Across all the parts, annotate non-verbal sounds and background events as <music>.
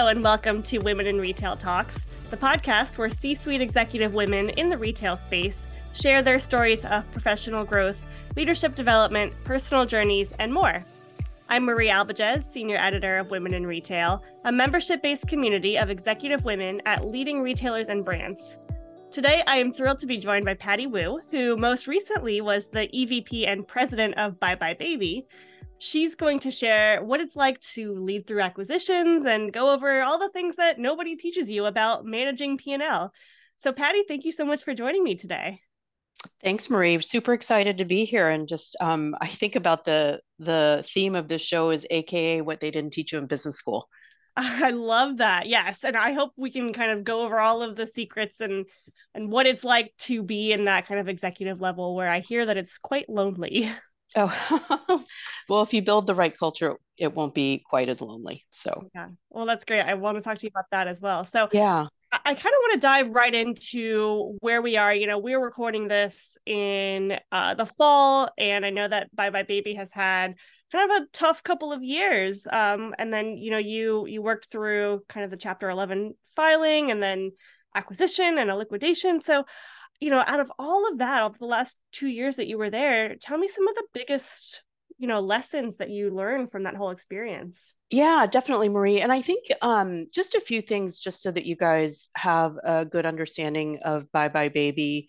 Hello, and welcome to Women in Retail Talks, the podcast where C suite executive women in the retail space share their stories of professional growth, leadership development, personal journeys, and more. I'm Marie Albiges, Senior Editor of Women in Retail, a membership based community of executive women at leading retailers and brands. Today, I am thrilled to be joined by Patty Wu, who most recently was the EVP and president of buybuy BABY, she's going to share what it's like to lead through acquisitions and go over all the things that nobody teaches you about managing P&L. So Patty, thank you so much for joining me today. Thanks, Marie. Super excited to be here, and just um, I think about the the theme of this show is AKA what they didn't teach you in business school. <laughs> I love that. Yes, and I hope we can kind of go over all of the secrets and and what it's like to be in that kind of executive level where I hear that it's quite lonely. <laughs> Oh, <laughs> well, if you build the right culture, it won't be quite as lonely. So, yeah. Well, that's great. I want to talk to you about that as well. So, yeah. I, I kind of want to dive right into where we are. You know, we're recording this in uh, the fall, and I know that buybuy BABY has had kind of a tough couple of years. Um, and then you know, you you worked through kind of the Chapter Eleven filing, and then acquisition and a liquidation. So, you know, out of all of that, of the last two years that you were there, tell me some of the biggest, you know, lessons that you learned from that whole experience. Yeah, definitely, Marie. And I think um, just a few things, just so that you guys have a good understanding of buybuy BABY.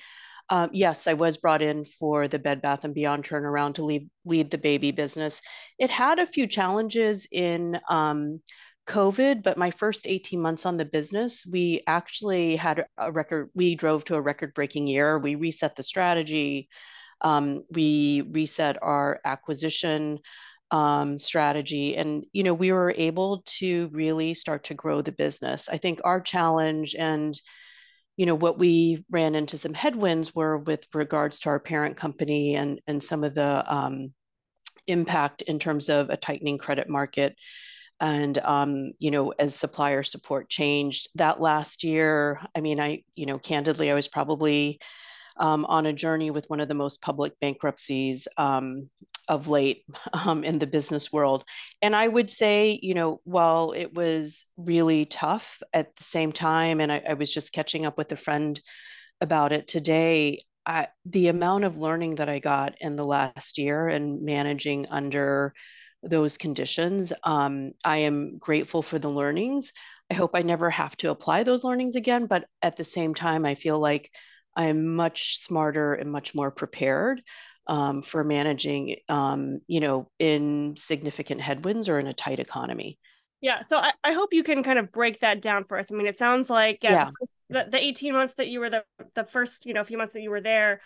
Um, yes, I was brought in for the Bed Bath and Beyond turnaround to lead lead the baby business. It had a few challenges in um, COVID, but my first 18 months on the business, we actually had a record, we drove to a record breaking year. We reset the strategy, um, we reset our acquisition um, strategy. And, you know, we were able to really start to grow the business. I think our challenge and you know what we ran into some headwinds were with regards to our parent company and and some of the um, impact in terms of a tightening credit market and um, you know as supplier support changed that last year i mean i you know candidly i was probably um, on a journey with one of the most public bankruptcies um, of late <laughs> um, in the business world. And i would say you know while it was really tough at the same time and I, I was just catching up with a friend about it today I, the amount of learning that i got in the last year and managing under those conditions. Um, I am grateful for the learnings. I hope I never have to apply those learnings again, but at the same time, I feel like I'm much smarter and much more prepared um, for managing, um, you know, in significant headwinds or in a tight economy. Yeah, so I, I hope you can kind of break that down for us. I mean, it sounds like yeah, yeah. The, the, the 18 months that you were the the first, you know, few months that you were there,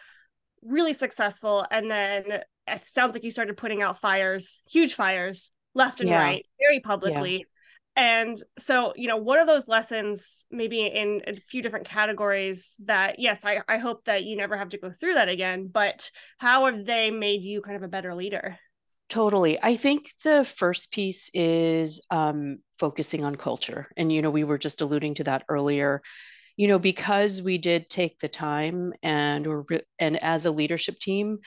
really successful, and then it sounds like you started putting out fires, huge fires, left and yeah. right, very publicly. Yeah. And so, you know, what are those lessons, maybe in a few different categories that, yes, I, I hope that you never have to go through that again, but how have they made you kind of a better leader? Totally. I think the first piece is um, focusing on culture. And, you know, we were just alluding to that earlier you know because we did take the time and or and as a leadership team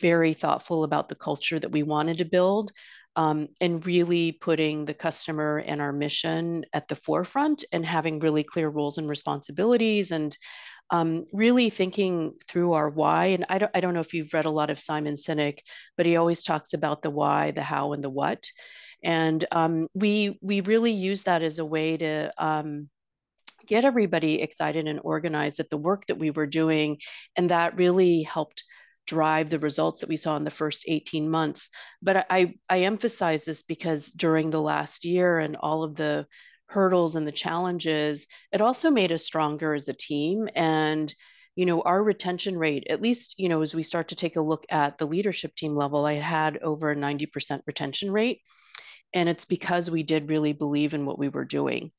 very thoughtful about the culture that we wanted to build um, and really putting the customer and our mission at the forefront and having really clear roles and responsibilities and um, really thinking through our why. And I don't, I don't know if you've read a lot of Simon Sinek, but he always talks about the why, the how, and the what. And um, we we really use that as a way to um, get everybody excited and organized at the work that we were doing, and that really helped drive the results that we saw in the first 18 months. But I, I emphasize this because during the last year and all of the hurdles and the challenges, it also made us stronger as a team. And, you know, our retention rate, at least, you know, as we start to take a look at the leadership team level, I had over a 90% retention rate. And it's because we did really believe in what we were doing.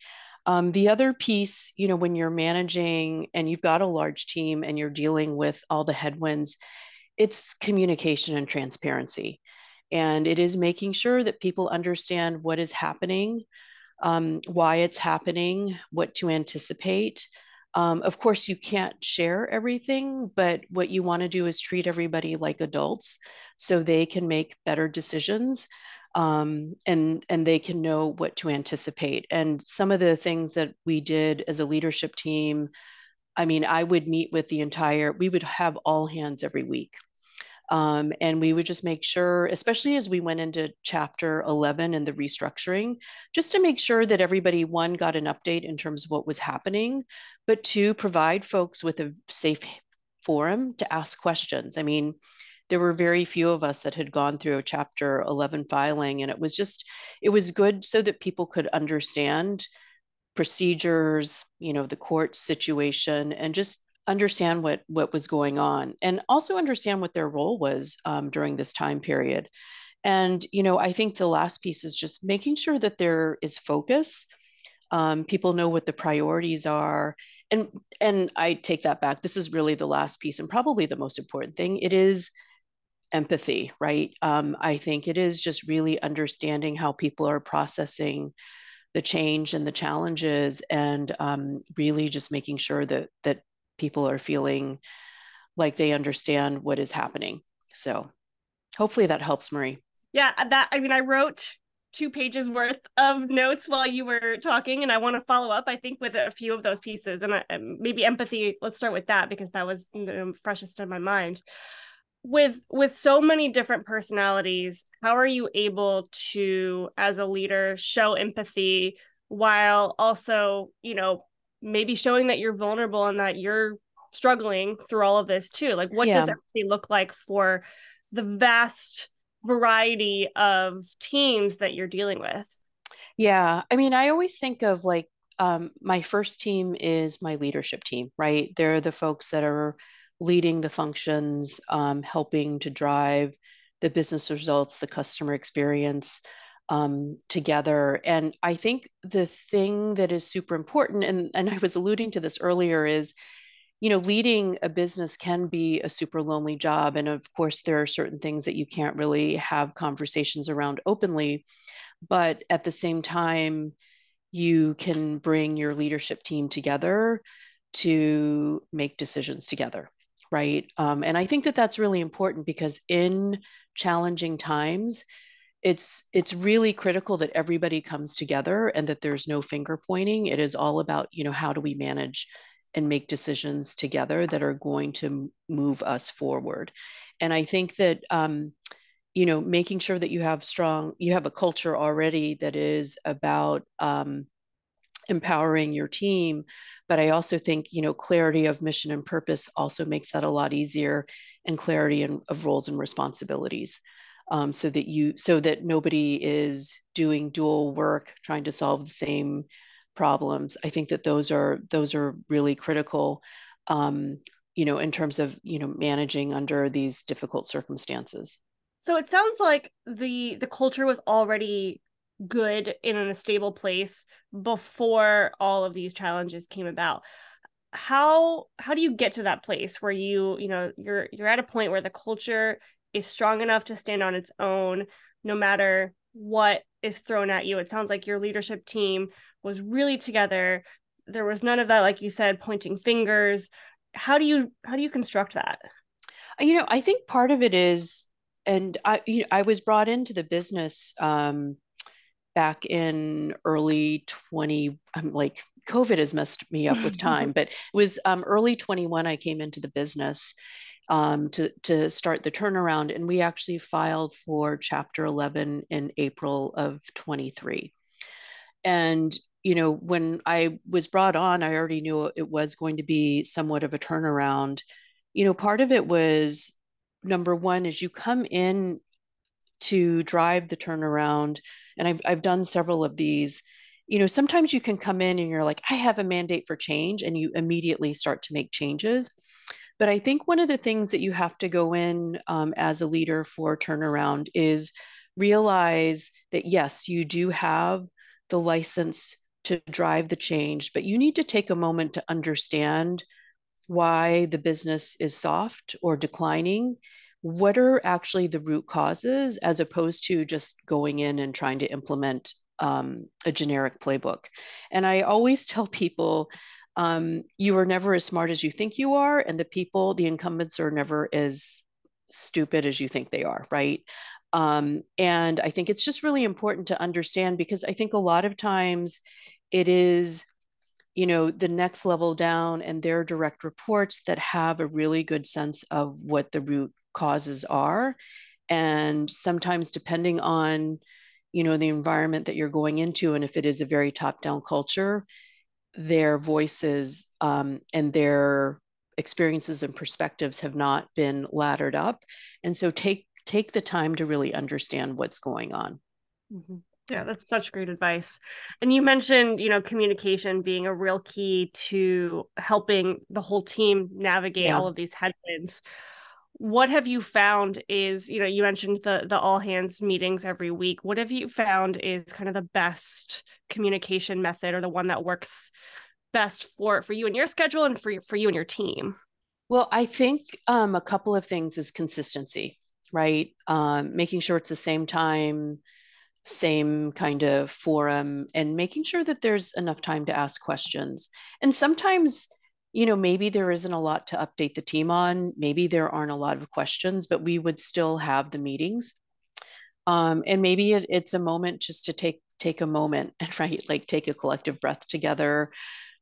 Um, the other piece, you know, when you're managing and you've got a large team and you're dealing with all the headwinds, it's communication and transparency. And it is making sure that people understand what is happening, um, why it's happening, what to anticipate. Um, of course, you can't share everything, but what you want to do is treat everybody like adults so they can make better decisions. um, and and they can know what to anticipate. And some of the things that we did as a leadership team, I mean, I would meet with the entire. We would have all hands every week. Um, and we would just make sure, especially as we went into chapter 11 and the restructuring, just to make sure that everybody, one, got an update in terms of what was happening, but two, provide folks with a safe forum to ask questions. I mean, there were very few of us that had gone through a chapter 11 filing and it was just it was good so that people could understand procedures you know the court situation and just understand what what was going on and also understand what their role was um, during this time period. And you know i think the last piece is just making sure that there is focus. Um, people know what the priorities are. And and i take that back. This is really the last piece and probably the most important thing. It is empathy, right? Um, I think it is just really understanding how people are processing the change and the challenges, and um, really just making sure that that people are feeling like they understand what is happening. So, hopefully, that helps, Marie. Yeah, uh, that I mean, I wrote two pages worth of notes while you were talking and i want to follow up i think with a few of those pieces and maybe empathy let's start with that because that was the um, freshest in my mind with with so many different personalities how are you able to as a leader show empathy while also you know maybe showing that you're vulnerable and that you're struggling through all of this too. Like what yeah. does empathy look like for the vast variety of teams that you're dealing with? Yeah. I mean i always think of like um, my first team is my leadership team right? They're the folks that are leading the functions, um, helping to drive the business results, the customer experience um, together. And I think the thing that is super important, and, and I was alluding to this earlier, is you know, leading a business can be a super lonely job. And of course, there are certain things that you can't really have conversations around openly. But at the same time, you can bring your leadership team together to make decisions together right? Um, and I think that that's really important because in challenging times, it's it's really critical that everybody comes together and that there's no finger pointing. It is all about you know how do we manage and make decisions together that are going to move us forward. And I think that um, you know making sure that you have strong you have a culture already that is about um, empowering your team but i also think you know clarity of mission and purpose also makes that a lot easier and clarity in, of roles and responsibilities um, so that you so that nobody is doing dual work trying to solve the same problems. I think that those are those are really critical um, you know in terms of you know managing under these difficult circumstances. So it sounds like the the culture was already good in a stable place before all of these challenges came about. How how do you get to that place where you you know you're you're at a point where the culture is strong enough to stand on its own no matter what is thrown at you. It sounds like your leadership team was really together. There was none of that like you said pointing fingers. How do you how do you construct that? You know i think part of it is and i you know, i was brought into the business um back in early 20 i'm like covid has messed me up with <laughs> time but it was um, early 21 i came into the business um, to, to start the turnaround and we actually filed for chapter 11 in april of 23 and you know when i was brought on i already knew it was going to be somewhat of a turnaround. You know part of it was number one is you come in to drive the turnaround and I've, I've done several of these. You know sometimes you can come in and you're like i have a mandate for change and you immediately start to make changes but i think one of the things that you have to go in um, as a leader for turnaround is realize that yes you do have the license to drive the change but you need to take a moment to understand why the business is soft or declining what are actually the root causes as opposed to just going in and trying to implement um, a generic playbook. And I always <laughs> tell people, um, you are never as smart as you think you are, and the people, the incumbents, are never as stupid as you think they are, right? Um, and I think it's just really important to understand because I think a lot of times it is, you know, the next level down and their direct reports that have a really good sense of what the root causes are. And sometimes, depending on, you know, the environment that you're going into, and if it is a very top down culture, their voices um, and their experiences and perspectives have not been laddered up. And so take take the time to really understand what's going on. Mm-hmm. Yeah, that's such great advice. And you mentioned, you know, communication being a real key to helping the whole team navigate yeah. all of these headwinds. What have you found is, you know, you mentioned the the all hands meetings every week. What have you found is kind of the best communication method or the one that works best for for you and your schedule and for for you and your team? Well, I think um, a couple of things is consistency, right? Um, making sure it's the same time, same kind of forum, and making sure that there's enough time to ask questions. And sometimes, you know, maybe there isn't a lot to update the team on. Maybe there aren't a lot of questions, but we would still have the meetings. Um, and maybe it, it's a moment just to take take a moment and <laughs> right, like take a collective breath together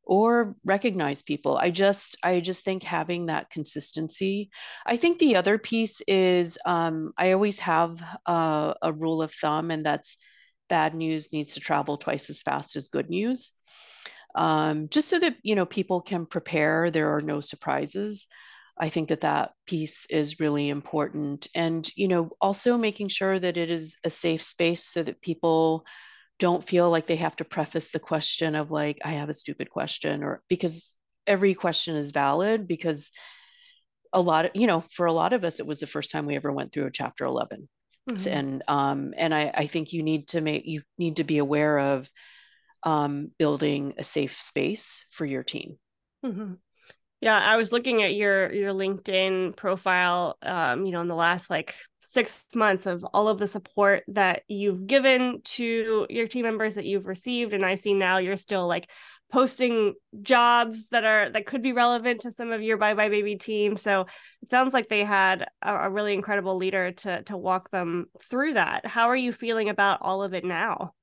or recognize people i just i just think having that consistency i think the other piece is um, i always have a, a rule of thumb and that's bad news needs to travel twice as fast as good news um, just so that you know people can prepare there are no surprises. I think that that piece is really important. And you know also making sure that it is a safe space so that people don't feel like they have to preface the question of like i have a stupid question or because every question is valid because a lot of you know for a lot of us it was the first time we ever went through a chapter 11 mm-hmm. and um and I, I think you need to make you need to be aware of um building a safe space for your team. Mm-hmm. yeah i was looking at your your linkedin profile um you know in the last like six months of all of the support that you've given to your team members that you've received and i see now you're still like posting jobs that are that could be relevant to some of your buybuy BABY team. So it sounds like they had a, a really incredible leader to to walk them through that. How are you feeling about all of it now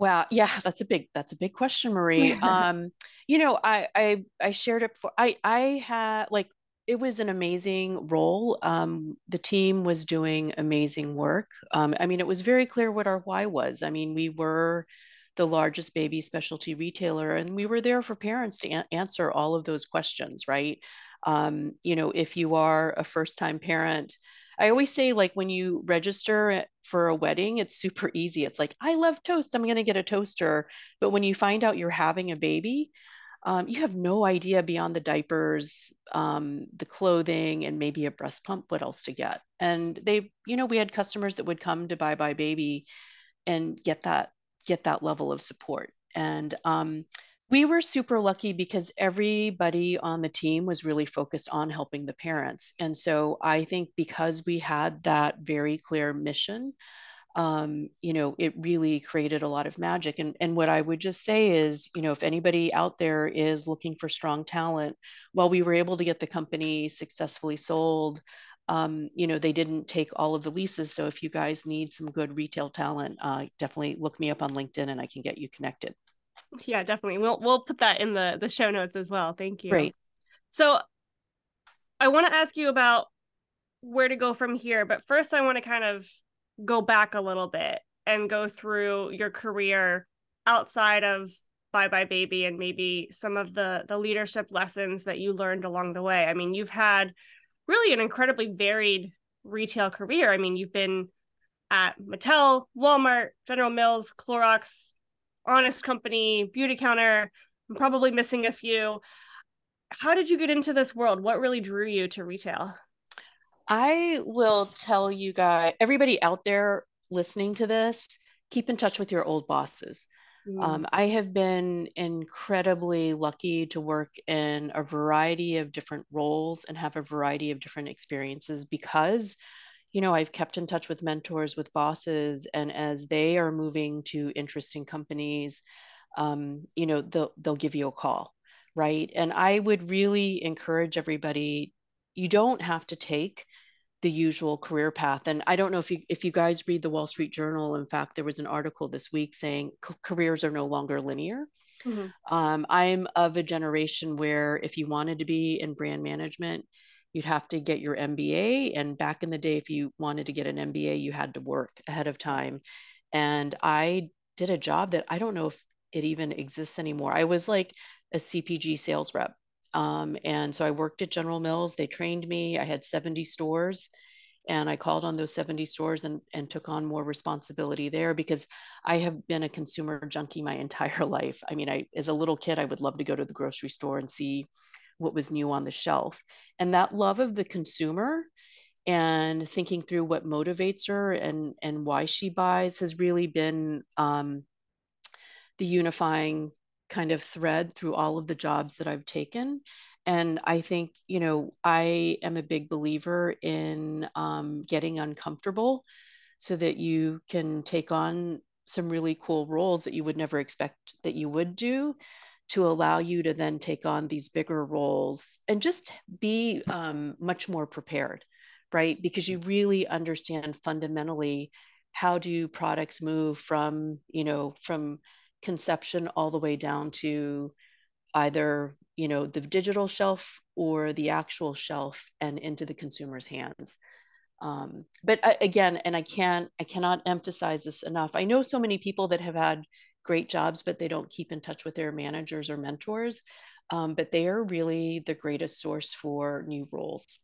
Wow, yeah, that's a big that's a big question, Marie. <laughs> um, you know, I I I shared it for I I had like it was an amazing role. Um, the team was doing amazing work. Um, I mean, it was very clear what our why was. I mean, we were the largest baby specialty retailer, and we were there for parents to a- answer all of those questions, right? Um, you know, if you are a first time parent, I always say, like, when you register for a wedding, it's super easy. It's like, I love toast. I'm going to get a toaster. But when you find out you're having a baby, um, you have no idea beyond the diapers, um, the clothing, and maybe a breast pump what else to get. And they, you know, we had customers that would come to buybuy BABY and get that get that level of support. And um, we were super lucky because everybody on the team was really focused on helping the parents. And so I think because we had that very clear mission, um, you know, it really created a lot of magic. And, and what I would just say is, you know, if anybody out there is looking for strong talent, while we were able to get the company successfully sold, um, you know, they didn't take all of the leases. So if you guys need some good retail talent, uh, definitely look me up on LinkedIn and I can get you connected. Yeah, definitely. We'll we'll put that in the the show notes as well. Thank you. Great. So I want to ask you about where to go from here, but first I want to kind of go back a little bit and go through your career outside of buybuy BABY and maybe some of the the leadership lessons that you learned along the way i mean you've had really an incredibly varied retail career i mean you've been at mattel walmart general mills clorox honest company Beautycounter i'm probably missing a few how did you get into this world what really drew you to retail I will tell you guys, everybody out there listening to this, keep in touch with your old bosses. Mm. Um, I have been incredibly lucky to work in a variety of different roles and have a variety of different experiences because, you know, I've kept in touch with mentors, with bosses, and as they are moving to interesting companies, um, you know, they'll they'll give you a call, right? And I would really encourage everybody. You don't have to take the usual career path. And I don't know if you if you guys read the Wall Street Journal. In fact, there was an article this week saying careers are no longer linear. Mm-hmm. Um, I'm of a generation where if you wanted to be in brand management, you'd have to get your MBA. And back in the day, if you wanted to get an MBA, you had to work ahead of time. And I did a job that I don't know if it even exists anymore. I was like a CPG sales rep. Um, and so I worked at General Mills. They trained me. I had 70 stores and I called on those 70 stores and, and took on more responsibility there because I have been a consumer junkie my <laughs> entire life. I mean, I as a little kid, I would love to go to the grocery store and see what was new on the shelf. And that love of the consumer and thinking through what motivates her and and why she buys has really been um, the unifying kind of thread through all of the jobs that I've taken. And I think, you know, I am a big believer in um, getting uncomfortable so that you can take on some really cool roles that you would never expect that you would do to allow you to then take on these bigger roles and just be um, much more prepared, right? Because you really understand fundamentally how do products move from, you know, from conception all the way down to either you know the digital shelf or the actual shelf and into the consumer's hands um, but I, again and i can't i cannot emphasize this enough i know so many people that have had great jobs but they don't keep in touch with their managers or mentors um, but they are really the greatest source for new roles.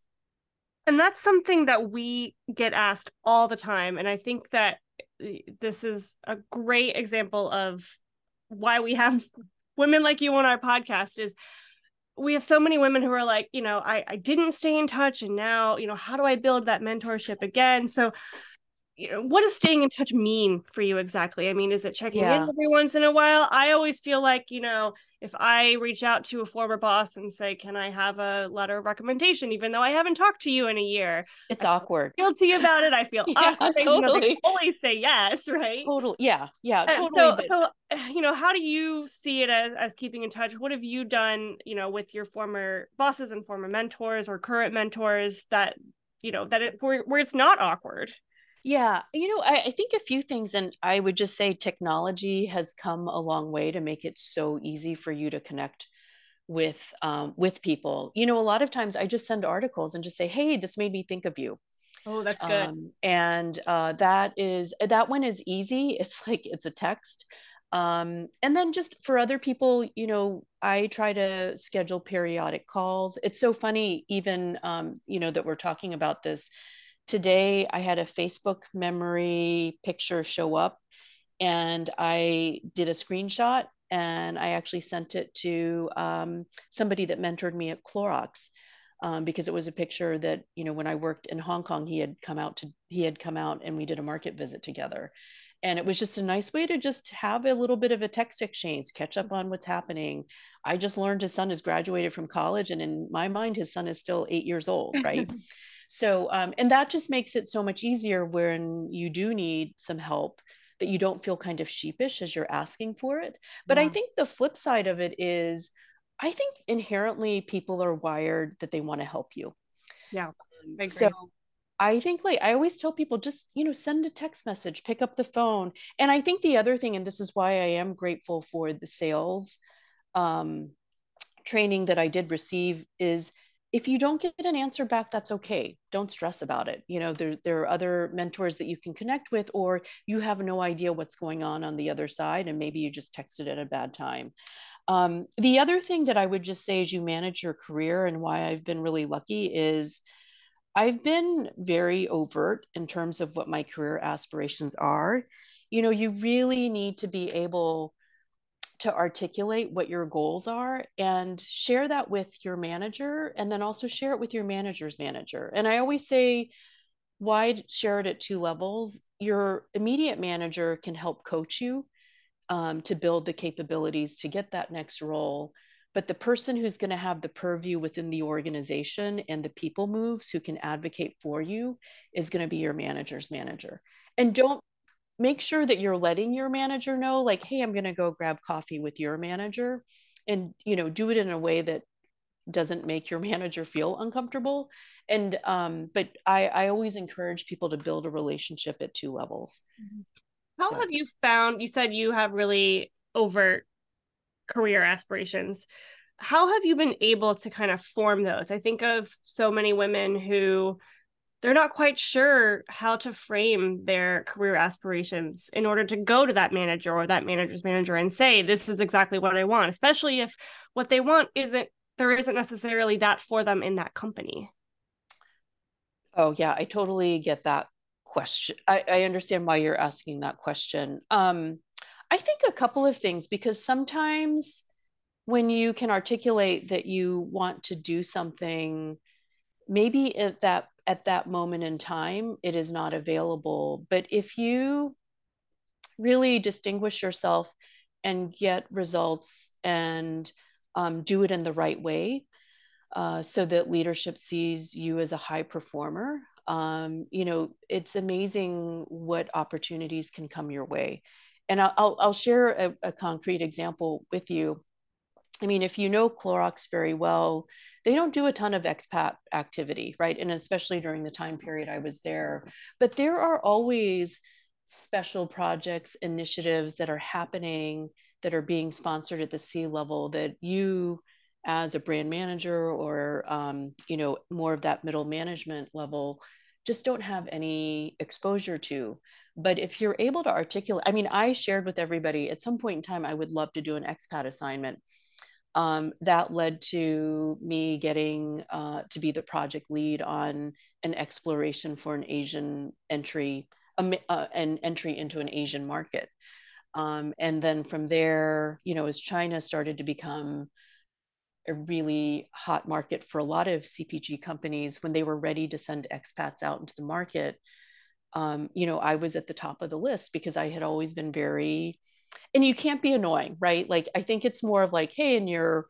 And that's something that we get asked all the time and i think that eh, this is a great example of why we have <laughs> women like you on our podcast is we have so many women who are like you know I, I didn't stay in touch and now you know how do i build that mentorship again? So you uh, know, what does staying in touch mean for you exactly? I mean, is it checking yeah. in every once in a while? I always feel like, you know, if I reach out to a former boss and say, "Can I have a letter of recommendation?" even though I haven't talked to you in a year, it's I awkward. Guilty about it. I feel <laughs> yeah, awkward. Totally. You always say yes, right? Totally. Yeah. Yeah. Uh, totally. so, but... so <sighs> you know, how do you see it as as keeping in touch? What have you done, you know, with your former bosses and former mentors or current mentors that you know that it where, where it's not awkward? Yeah, you know, I, I, think a few things, and I would just say technology has come a long way to make it so easy for you to connect with um, with people. You know, a lot of times I just send articles and just say, "Hey, this made me think of you." Oh, that's good. Um, and uh, that is that one is easy. It's like it's a text. Um, and then just for other people, you know, I try to schedule periodic calls. It's so funny, even um, you know, that we're talking about this today I had a Facebook memory picture show up and I did a screenshot and I actually sent it to um, somebody that mentored me at Clorox um, because it was a picture that you know when I worked in Hong Kong he had come out to he had come out and we did a market visit together. And it was just a nice way to just have a little bit of a text exchange catch up on what's happening. I just learned his son has graduated from college and in my mind his son is still eight years old right <laughs> So, um, and that just makes it so much easier when you do need some help that you don't feel kind of sheepish as you're asking for it. But yeah. I think the flip side of it is, I think inherently people are wired that they want to help you. Yeah. I so I think like I always tell people just, you know, send a text message, pick up the phone. And I think the other thing, and this is why I am grateful for the sales um, training that I did receive, is if you don't get an answer back that's okay. Don't stress about it. You know there, there are other mentors that you can connect with or you have no idea what's going on on the other side and maybe you just texted at a bad time. Um, the other thing that i would just say as you manage your career and why i've been really lucky is i've been very overt in terms of what my career aspirations are. You know you really need to be able to articulate what your goals are and share that with your manager and then also share it with your manager's manager. And I always say, why share it at two levels? Your immediate manager can help coach you um, to build the capabilities to get that next role. But the person who's going to have the purview within the organization and the people moves who can advocate for you is going to be your manager's manager. And don't make sure that you're letting your manager know like hey i'm going to go grab coffee with your manager and you know do it in a way that doesn't make your <laughs> manager feel uncomfortable and um, but I, I always encourage people to build a relationship at two levels mm-hmm. how so. have you found you said you have really overt career aspirations how have you been able to kind of form those i think of so many women who they're not quite sure how to frame their career aspirations in order to go to that manager or that manager's manager and say this is exactly what i want especially if what they want isn't there isn't necessarily that for them in that company. Oh yeah i totally get that question. I, I understand why you're asking that question. Um, i think a couple of things because sometimes when you can articulate that you want to do something maybe at that at that moment in time it is not available. But if you really distinguish yourself and get results and um, do it in the right way uh, so that leadership sees you as a high performer um, you know it's amazing what opportunities can come your way. And i'll, I'll share a, a concrete example with you. I mean if you know clorox very well they don't do a ton of expat activity, right? And especially during the time period I was there. But there are always special projects, initiatives that are happening that are being sponsored at the C level that you as a brand manager or um, you know more of that middle management level just don't have any exposure to but if you're able to articulate i mean i shared with everybody at some point in time i would love to do an expat assignment um, that led to me getting uh, to be the project lead on an exploration for an Asian entry, uh, an entry into an Asian market. Um, and then from there, you know, as China started to become a really hot market for a lot of CPG companies, when they were ready to send expats out into the market, um, you know, I was at the top of the list because I had always been very and you can't be annoying, right? Like I think it's more of like, hey, and you're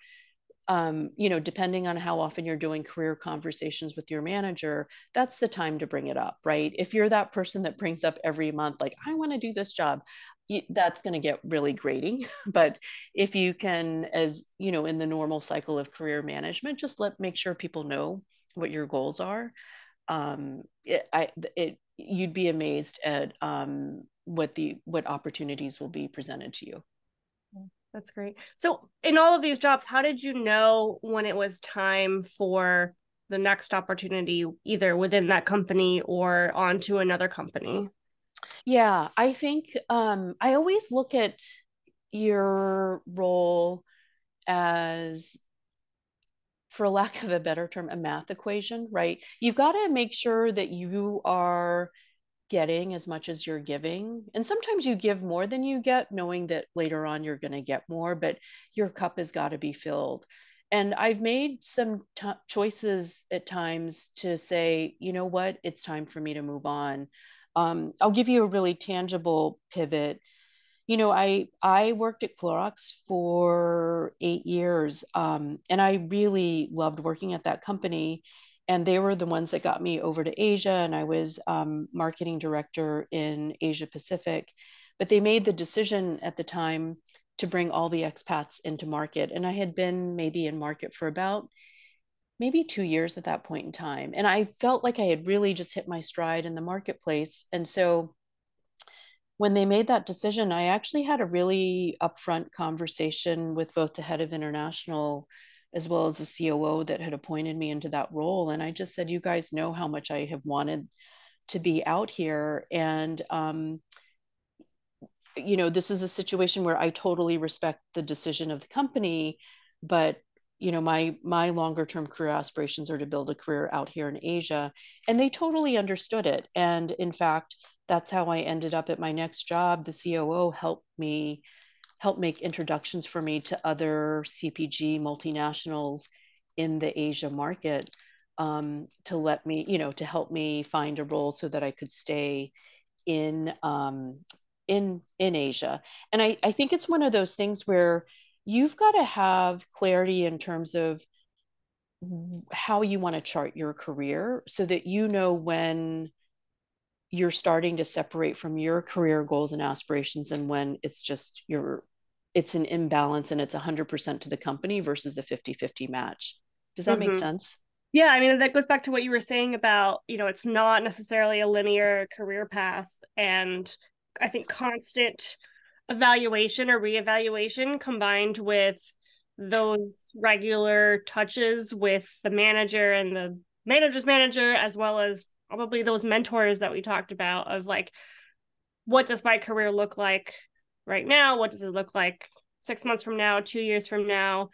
um, you know, depending on how often you're doing career conversations with your manager, that's the time to bring it up, right? If you're that person that brings up every month, like, I want to do this job, that's going to get really grating. <laughs> but if you can, as you know, in the normal cycle of career management, just let make sure people know what your goals are. Um, it, I, it, you'd be amazed at um, what the what opportunities will be presented to you. That's great. So in all of these jobs how did you know when it was time for the next opportunity either within that company or onto another company? Yeah i think um, i always look at your role as for lack of a better term a math equation right you've got to make sure that you are getting as much as you're giving. And sometimes you give more than you get, knowing that later on you're going to get more, but your cup has got to be filled. And I've made some t- choices at times to say, you know what, it's time for me to move on. Um, I'll give you a really tangible pivot. You know, I I worked at Clorox for eight years, um, and I really loved working at that company and they were the ones that got me over to Asia, and I was um, marketing director in Asia Pacific. But they made the decision at the time to bring all the expats into market, and I had been maybe in market for about maybe two years at that point in time, and I felt like I had really just hit my stride in the marketplace, and so. When they made that decision, I actually had a really upfront conversation with both the head of international as well as the COO that had appointed me into that role. And I just said, you guys know how much I have wanted to be out here. And, um, you know, this is a situation where I totally respect the decision of the company, but you know my my longer term career aspirations are to build a career out here in asia and they totally understood it and in fact that's how i ended up at my next job the coo helped me help make introductions for me to other CPG multinationals in the Asia market um, to let me, you know, to help me find a role so that I could stay in um, in in Asia. And I, I think it's one of those things where you've got to have clarity in terms of how you want to chart your career so that you know when you're starting to separate from your career goals and aspirations and when it's just your it's an imbalance and it's 100% to the company versus a 50-50 match Does that mm-hmm. make sense? Yeah, I mean that goes back to what you were saying about, you know, it's not necessarily a linear career path and I think constant evaluation or reevaluation combined with those regular touches with the manager and the manager's manager as well as probably those mentors that we talked about of like what does my career look like right now? What does it look like 6 months from now 2 years from now?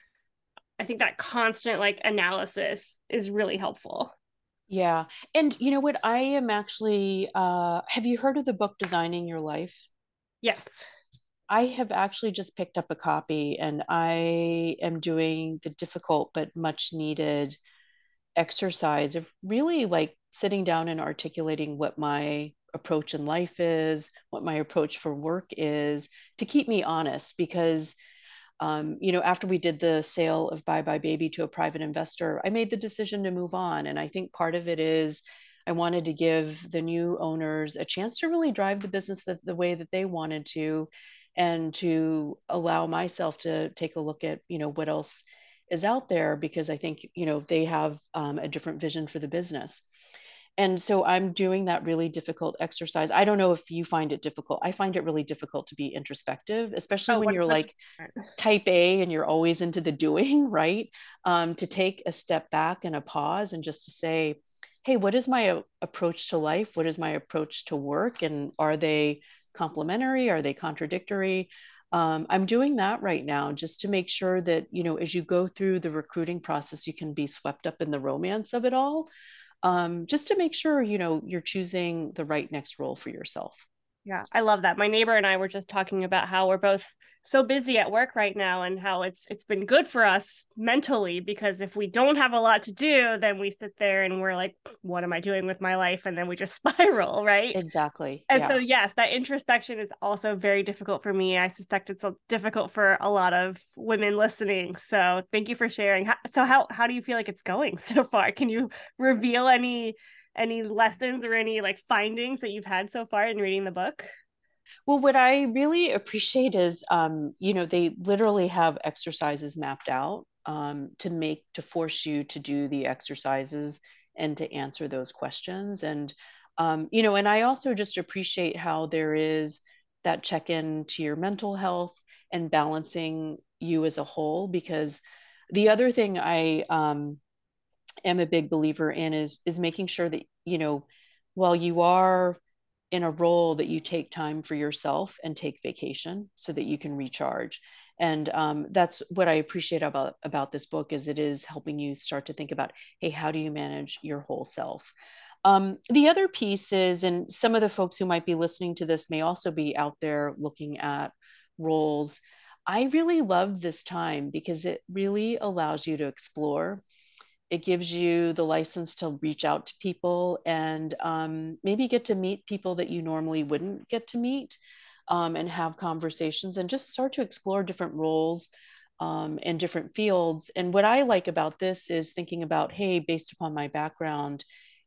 I think that constant like analysis is really helpful. Yeah. And you know what? I am actually uh have you heard of the book designing your life? Yes. I have actually just picked up a copy and I am doing the difficult but much needed exercise of really like sitting down and articulating what my approach in life is, what my approach for work is, to keep me honest. Because, um, you know, after we did the sale of buybuy BABY to a private investor, I made the decision to move on. And I think part of it is I wanted to give the new owners a chance to really drive the business the, the way that they wanted to and to allow myself to take a look at you know what else is out there because i think you know they have um, a different vision for the business and so i'm doing that really difficult exercise i don't know if you find it difficult i find it really difficult to be introspective especially oh, when you're like type a and you're always into the doing <laughs> right um, to take a step back and a pause and just to say hey what is my uh, approach to life what is my approach to work and are they complementary? Are they contradictory? Um, I'm doing that right now just to make sure that, you know, as you go through the recruiting process, you can be swept up in the romance of it all. Um, just to make sure, you know, you're choosing the right next role for yourself. Yeah, I love that. My neighbor and I were just talking about how we're both so busy at work right now and how it's it's been good for us mentally because if we don't have a lot to do then we sit there and we're like what am i doing with my life? And then we just <laughs> spiral right? Exactly. And yeah. so yes that introspection is also very difficult for me. I suspect it's difficult for a lot of women listening. So thank you for sharing. So how how do you feel like it's going <laughs> so far? Can you reveal any any lessons or any like findings that you've had so far in reading the book well, what I really appreciate is, um, you know, they literally have exercises mapped out um, to make, to force you to do the exercises and to answer those questions. And, um, you know, and I also just appreciate how there is that check in to your mental health and balancing you as a whole. Because the other thing I um, am a big believer in is is making sure that you know, while you are in a role that you take time for yourself and take vacation so that you can recharge. And um, that's what i appreciate about about this book is it is helping you start to think about hey how do you manage your whole self? Um, the other piece is and some of the folks who might be listening to this may also be out there looking at roles. I really love this time because it really allows you to explore it gives you the license to reach out to people and um, maybe get to meet people that you normally wouldn't get to meet um, and have conversations and just start to explore different roles um, and different fields. And what I like about this is thinking about, hey, based upon my background,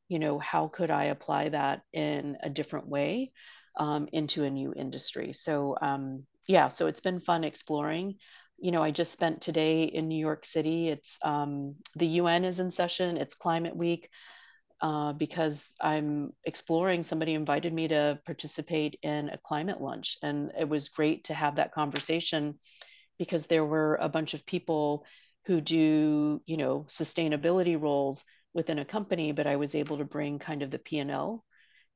you know, how could I apply that in a different way um, into a new industry? So, um, yeah, so it's been fun exploring you know, I just spent today in New York City. It's um, the UN is in session. It's Climate Week uh, because I'm exploring. Somebody invited me to participate in a climate lunch, and it was great to have that conversation because there were a bunch of people who do, you know, sustainability roles within a company, but I was able to bring kind of the P and L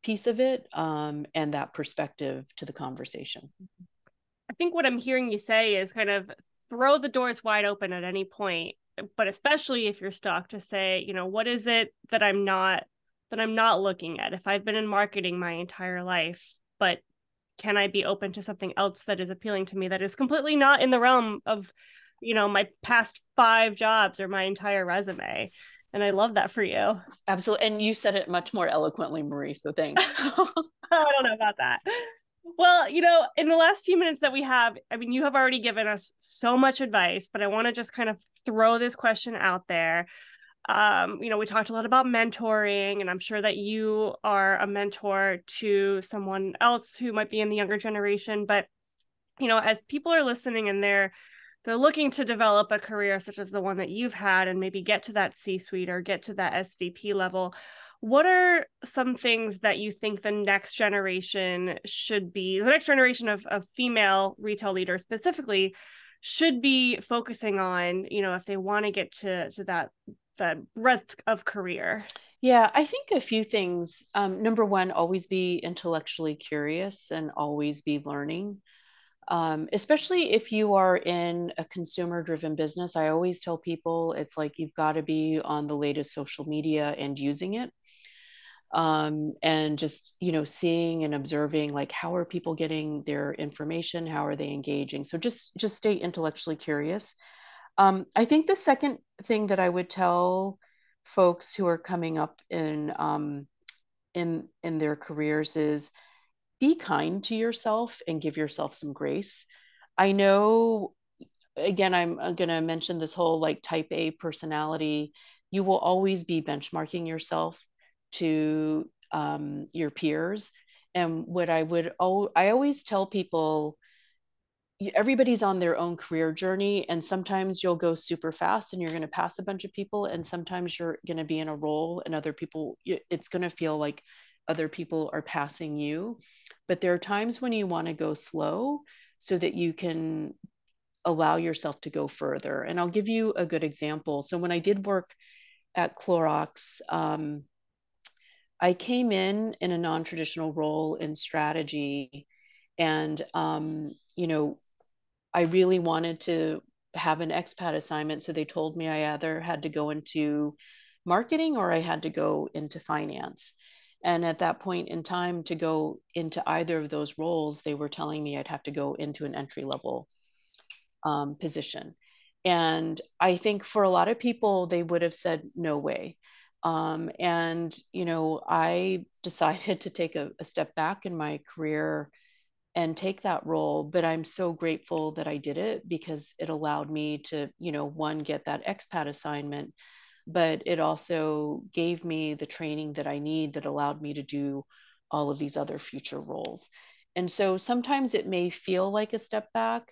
piece of it um, and that perspective to the conversation. I think what I'm hearing you say is kind of throw the doors wide open at any point but especially if you're stuck to say you know what is it that i'm not that i'm not looking at? If i've been in marketing my entire life but can i be open to something else that is appealing to me that is completely not in the realm of you know my past five jobs or my entire resume? And i love that for you. Absolutely and you said it much more eloquently marie so thanks. <laughs> I don't know about that well, you know, in the last few minutes that we have, I mean, you have already given us so much advice, but I want to just kind of throw this question out there. Um, you know, we talked a lot about mentoring, and I'm sure that you are a mentor to someone else who might be in the younger generation. But, you know, as people are listening and they're they're looking to develop a career such as the one that you've had and maybe get to that C suite or get to that SVP level, what are some things that you think the next generation should be, the next generation of, of female retail leaders specifically, should be focusing on, you know, if they want to get to to that that breadth of career? Yeah, I think a few things. Um, number one, always be intellectually curious and always be learning. Um, especially if you are in a consumer driven business. I always tell people it's like you've got to be on the latest social media and using it. Um, and just you know seeing and observing like how are people getting their information how are they engaging so just just stay intellectually curious um, i think the second thing that i would tell folks who are coming up in um, in in their careers is be kind to yourself and give yourself some grace. I know, again, I'm, going to mention this whole like type A personality. You will always be benchmarking yourself to um, your peers. And what I would, oh, I always tell people, everybody's on their own career journey and sometimes you'll go super fast and you're going to pass a bunch of people and sometimes you're going to be in a role and other people it's going to feel like other people are passing you. But there are times when you want to go slow so that you can allow yourself to go further. And I'll give you a good example. So when I did work at Clorox, um, I came in in a non-traditional role in strategy, and um, you know, I really wanted to have an expat assignment. So they told me I either had to go into marketing or I had to go into finance. And at that point in time, to go into either of those roles, they were telling me I'd have to go into an entry level um, position. And I think for a lot of people, they would have said, no way. Um, and, you know, I <laughs> decided to take a, a step back in my career and take that role. But I'm so grateful that I did it because it allowed me to, you know, one, get that expat assignment but it also gave me the training that I need that allowed me to do all of these other future roles. And so sometimes it may feel like a step back,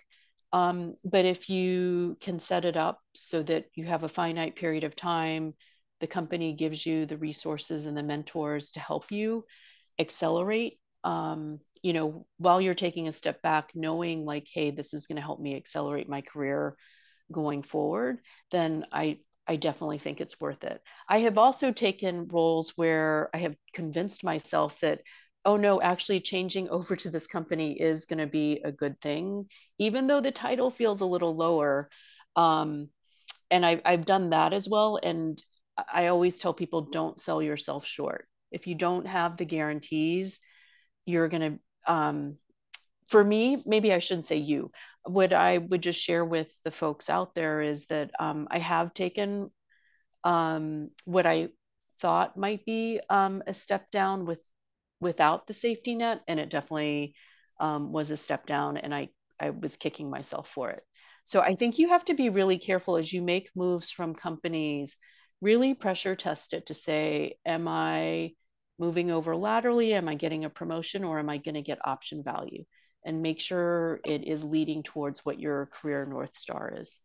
um, but if you can set it up so that you have a finite period of time, the company gives you the resources and the mentors to help you accelerate. Um, you know, while you're taking a step back, knowing like, hey, this is going to help me accelerate my career going forward, then I I definitely think it's worth it. I have also taken roles where I have convinced myself that, oh no, actually changing <laughs> over to this company is going to be a good thing, even though the title feels a little lower. Um, and I, I've done that as well. And I always tell people don't sell yourself short. If you don't have the guarantees, you're going to, um, for me, maybe I shouldn't say you. What I would just share with the folks out there is that um, I have taken um, what I thought might be um, a step down with without the safety net, and it definitely um, was a step down, and I I was kicking myself for it. So I think you have to be really careful as you make moves from companies. Really pressure test it to say, am I moving over laterally? Am I getting a promotion, or am I going to get option value? And make sure it is leading towards what your career north star is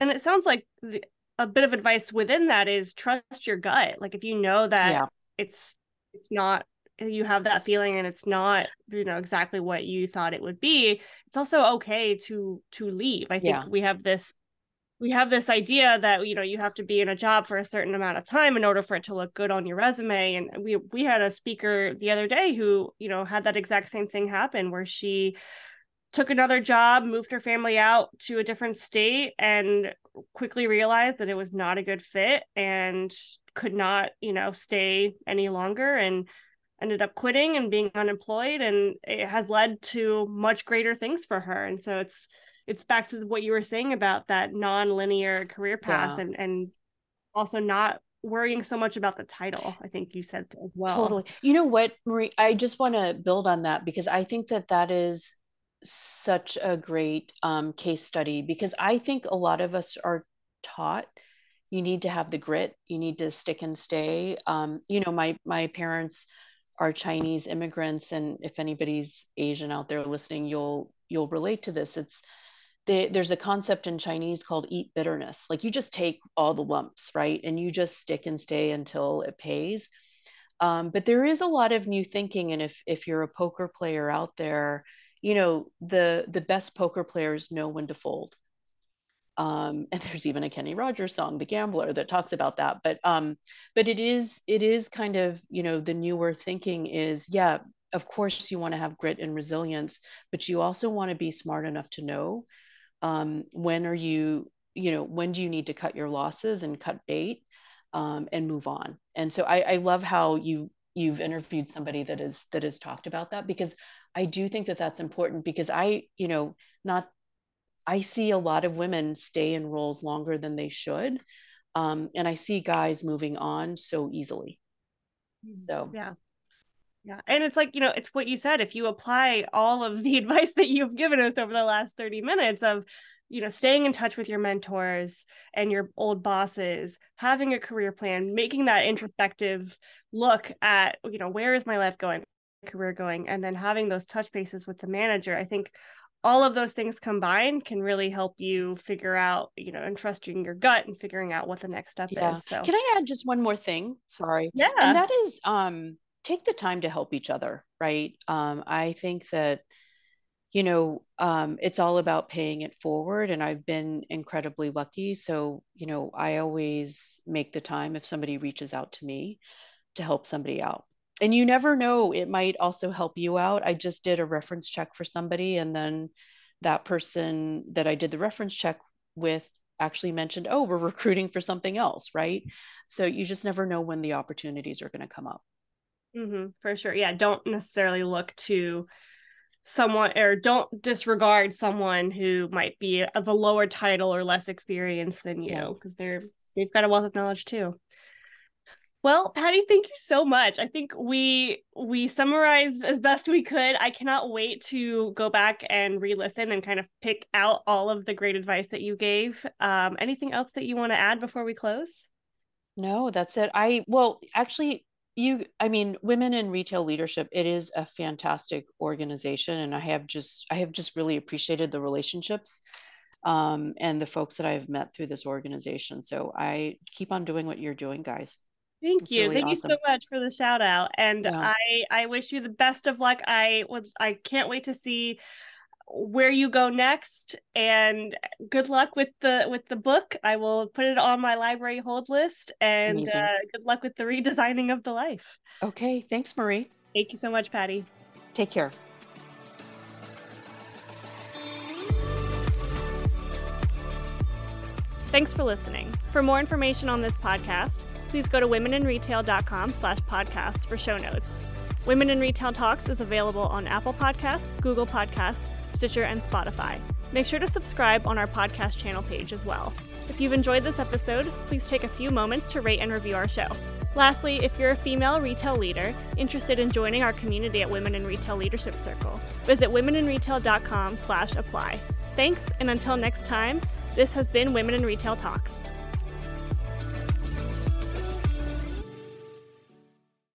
and it sounds like the, a bit of advice within that is trust your gut like if you know that yeah. it's it's not you have that feeling and it's not you know exactly what you thought it would be it's also okay to to leave i think yeah. we have this we have this idea that you know you have to be in a job for a certain amount of time in order for it to look good on your resume and we we had a speaker the other day who you know had that exact same thing happen where she took another job moved her family out to a different state and quickly realized that it was not a good fit and could not you know stay any longer and ended up quitting and being unemployed and it has led to much greater things for her. And so it's it's back to what you were saying about that non-linear career path yeah. and and also not worrying so much about the title i think you said as well. Totally. You know what marie i just want to build on that because i think that that is such a great um, case study because i think a lot of us are taught you need to have the grit you need to stick and stay. Um, you know my my parents are chinese immigrants and if anybody's asian out there listening you'll you'll relate to this. It's they, there's a concept in Chinese called eat bitterness. Like you just take all the lumps, right? And you just stick and stay until it pays. Um, but there is a lot of new thinking. And if if you're a poker player out there, you know, the the best poker players know when to fold. Um, and <laughs> there's even a Kenny Rogers song, "The Gambler," that talks about that. But um, but it is it is kind of you know the newer thinking is yeah, of course you want to have grit and resilience, but you also want to be smart enough to know um, when are you you know when do you need to cut your losses and cut bait um, and move on? And so I, I love how you you've interviewed somebody that is that has talked about that because i do think that that's important because i you know not i see a lot of women stay in roles longer than they should um, and i see guys moving on so easily. Mm, so yeah yeah. And it's like, you know, it's what you said. If you apply all of the <laughs> advice that you've given us over the last 30 minutes of, you know, staying in touch with your mentors and your old bosses, having a career plan, making that introspective look at, you know, where is my life going, career going, and then having those touch bases with the manager, I think all of those things combined can really help you figure out, you know, and trusting your gut and figuring out what the next step yeah. is. So can I add just one more thing? Sorry. Yeah. And that is um take the time to help each other, right? Um, I think that, you know, um, it's all about paying it forward. And I've been incredibly lucky. So, you know, I always make the time if somebody reaches out to me to help somebody out. And you never know, it might also help you out. I just did a reference check for somebody, and then that person that I did the reference check with actually mentioned, oh, we're <laughs> recruiting for something else, right? So you just never know when the opportunities are going to come up. Mm-hmm, for sure. Yeah. Don't necessarily look to someone or don't disregard someone who might be of a lower title or less experience than you because they're they've got a wealth of knowledge too. Well, Patty, thank you so much. I think we we summarized as best we could. I cannot wait to go back and re-listen and kind of pick out all of the great advice that you gave. Um, anything else that you want to add before we close? No, that's it. I well, actually, you i mean women in retail leadership it is a fantastic organization and i have just i have just really appreciated the relationships um, and the folks that i've met through this organization so i keep on doing what you're doing guys thank it's you really thank awesome. you so much for the shout out and yeah. i i wish you the best of luck i was i can't wait to see where you go next and good luck with the with the book. I will put it on my library hold list and uh, good luck with the redesigning of the life. Okay thanks marie. Thank you so much patty. Take care. Thanks for listening. For more information on this podcast please go to womeninretail.com slash podcasts for show notes. Women in Retail Talks is available on Apple Podcasts, Google Podcasts, Stitcher, and Spotify. Make sure to subscribe on our podcast channel page as well. If you've enjoyed this episode, please take a few moments to rate and review our show. Lastly, if you're a female retail leader interested in joining our community at Women in Retail Leadership Circle, visit womeninretail.com/slash/apply. Thanks, and until next time, this has been Women in Retail Talks.